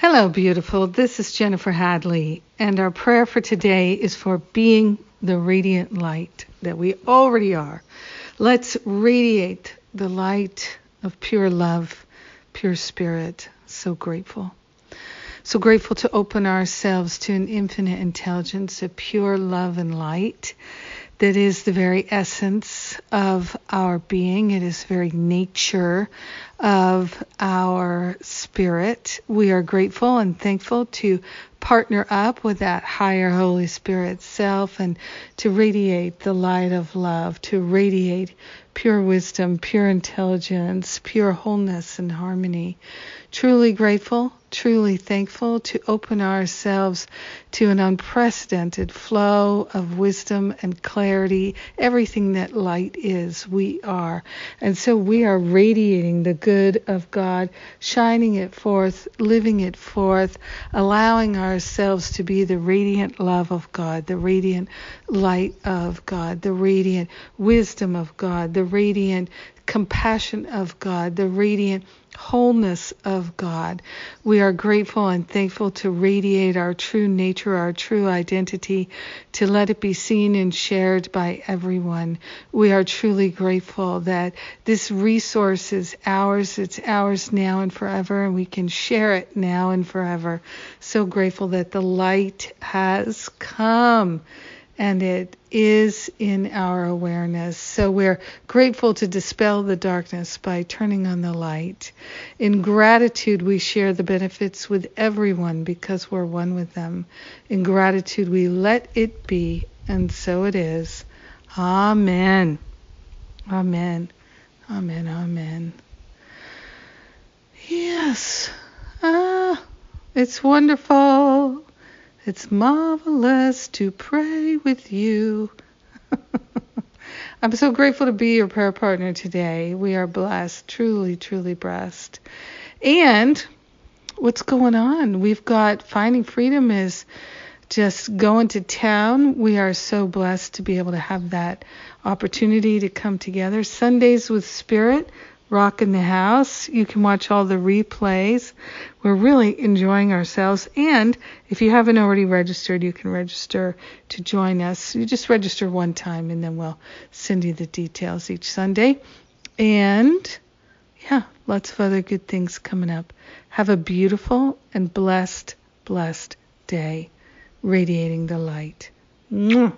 Hello, beautiful. This is Jennifer Hadley, and our prayer for today is for being the radiant light that we already are. Let's radiate the light of pure love, pure spirit. So grateful. So grateful to open ourselves to an infinite intelligence of pure love and light that is the very essence of our being. It is the very nature of our spirit. We are grateful and thankful to partner up with that higher Holy Spirit self and to radiate the light of love, to radiate pure wisdom, pure intelligence, pure wholeness and harmony. Truly grateful, truly thankful to open ourselves to an unprecedented flow of wisdom and clarity. Everything that light is, we are. And so we are radiating the good of God, shining it forth, living it forth, allowing ourselves to be the radiant love of God, the radiant light of God, the radiant wisdom of God, the radiant compassion of God, the radiant wholeness of God. We are grateful and thankful to radiate our true nature, our true identity, to let it be seen and shared by everyone. We are truly grateful that this resource is ours. It's ours now and forever, and we can share it now and forever. So grateful that the light has come and it is in our awareness. So we're grateful to dispel the darkness by turning on the light. In gratitude, we share the benefits with everyone because we're one with them. In gratitude, we let it be, and so it is. Amen. Amen. Amen. Amen. Yes. Ah, it's wonderful it's marvelous to pray with you. I'm so grateful to be your prayer partner today. We are blessed, truly, truly blessed. And what's going on? We've got Finding Freedom is just going to town. We are so blessed to be able to have that opportunity to come together. Sundays with Spirit rocking the house. You can watch all the replays. We're really enjoying ourselves. And if you haven't already registered, you can register to join us. You just register one time and then we'll send you the details each Sunday. And yeah, lots of other good things coming up. Have a beautiful and blessed, blessed day, radiating the light. Mwah.